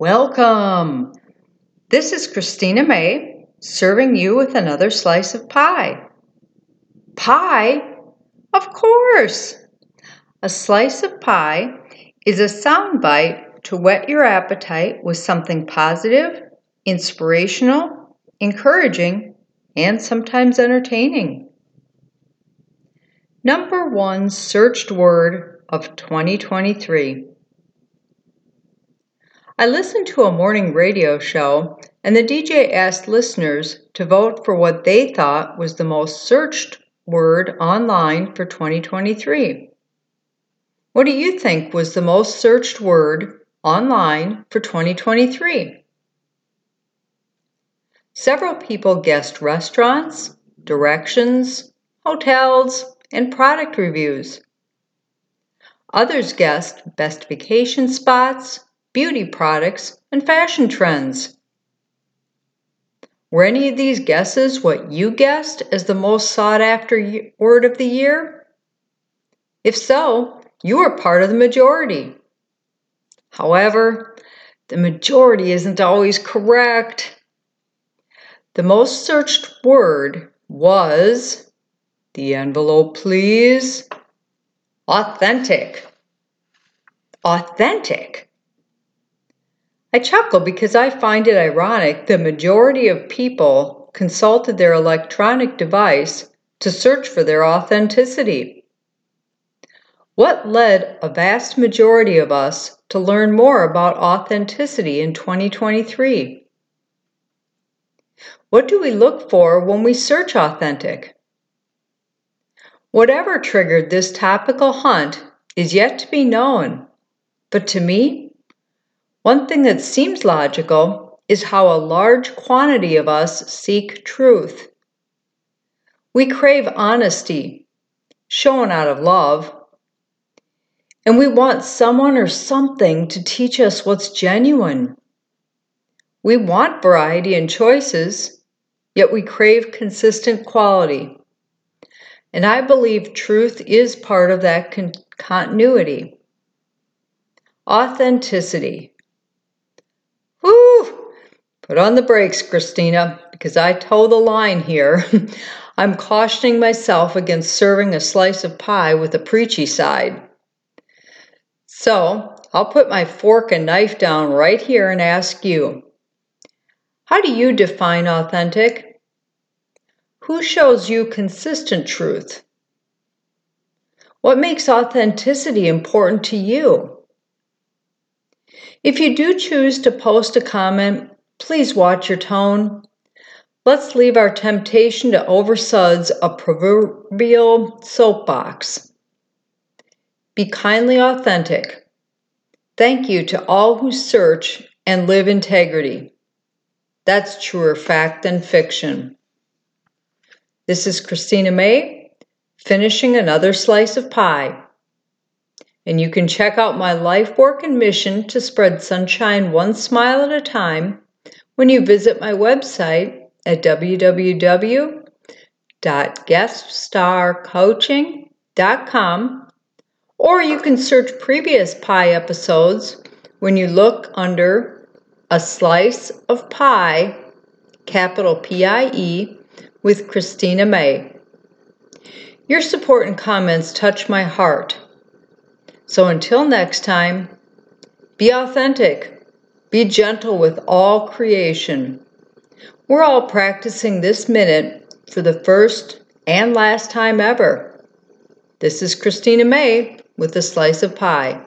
Welcome! This is Christina May serving you with another slice of pie. Pie? Of course! A slice of pie is a sound bite to whet your appetite with something positive, inspirational, encouraging, and sometimes entertaining. Number one searched word of 2023. I listened to a morning radio show, and the DJ asked listeners to vote for what they thought was the most searched word online for 2023. What do you think was the most searched word online for 2023? Several people guessed restaurants, directions, hotels, and product reviews. Others guessed best vacation spots, beauty products, and fashion trends. Were any of these guesses what you guessed as the most sought after word of the year? If so, you are part of the majority. However, the majority isn't always correct. The most searched word was the envelope, please. Authentic. Authentic. I chuckle because I find it ironic the majority of people consulted their electronic device to search for their authenticity. What led a vast majority of us to learn more about authenticity in 2023? What do we look for when we search authentic? Whatever triggered this topical hunt is yet to be known, but to me, one thing that seems logical is how a large quantity of us seek truth. We crave honesty, shown out of love, and we want someone or something to teach us what's genuine. We want variety and choices, yet we crave consistent quality. And I believe truth is part of that con- continuity. Authenticity. Put on the brakes, Christina, because I toe the line here. I'm cautioning myself against serving a slice of pie with a preachy side. So, I'll put my fork and knife down right here and ask you How do you define authentic? Who shows you consistent truth? What makes authenticity important to you? If you do choose to post a comment, please watch your tone. Let's leave our temptation to oversuds a proverbial soapbox. Be kindly authentic. Thank you to all who search and live integrity. That's truer fact than fiction. This is Christina May, finishing another slice of pie. And you can check out my life, work, and mission to spread sunshine one smile at a time when you visit my website at www.gueststarcoaching.com or you can search previous pie episodes when you look under a slice of pie, capital P I E with Christina May. Your support and comments touch my heart. So until next time, be authentic, be gentle with all creation. We're all practicing this minute for the first and last time ever. This is Christina May with a slice of pie.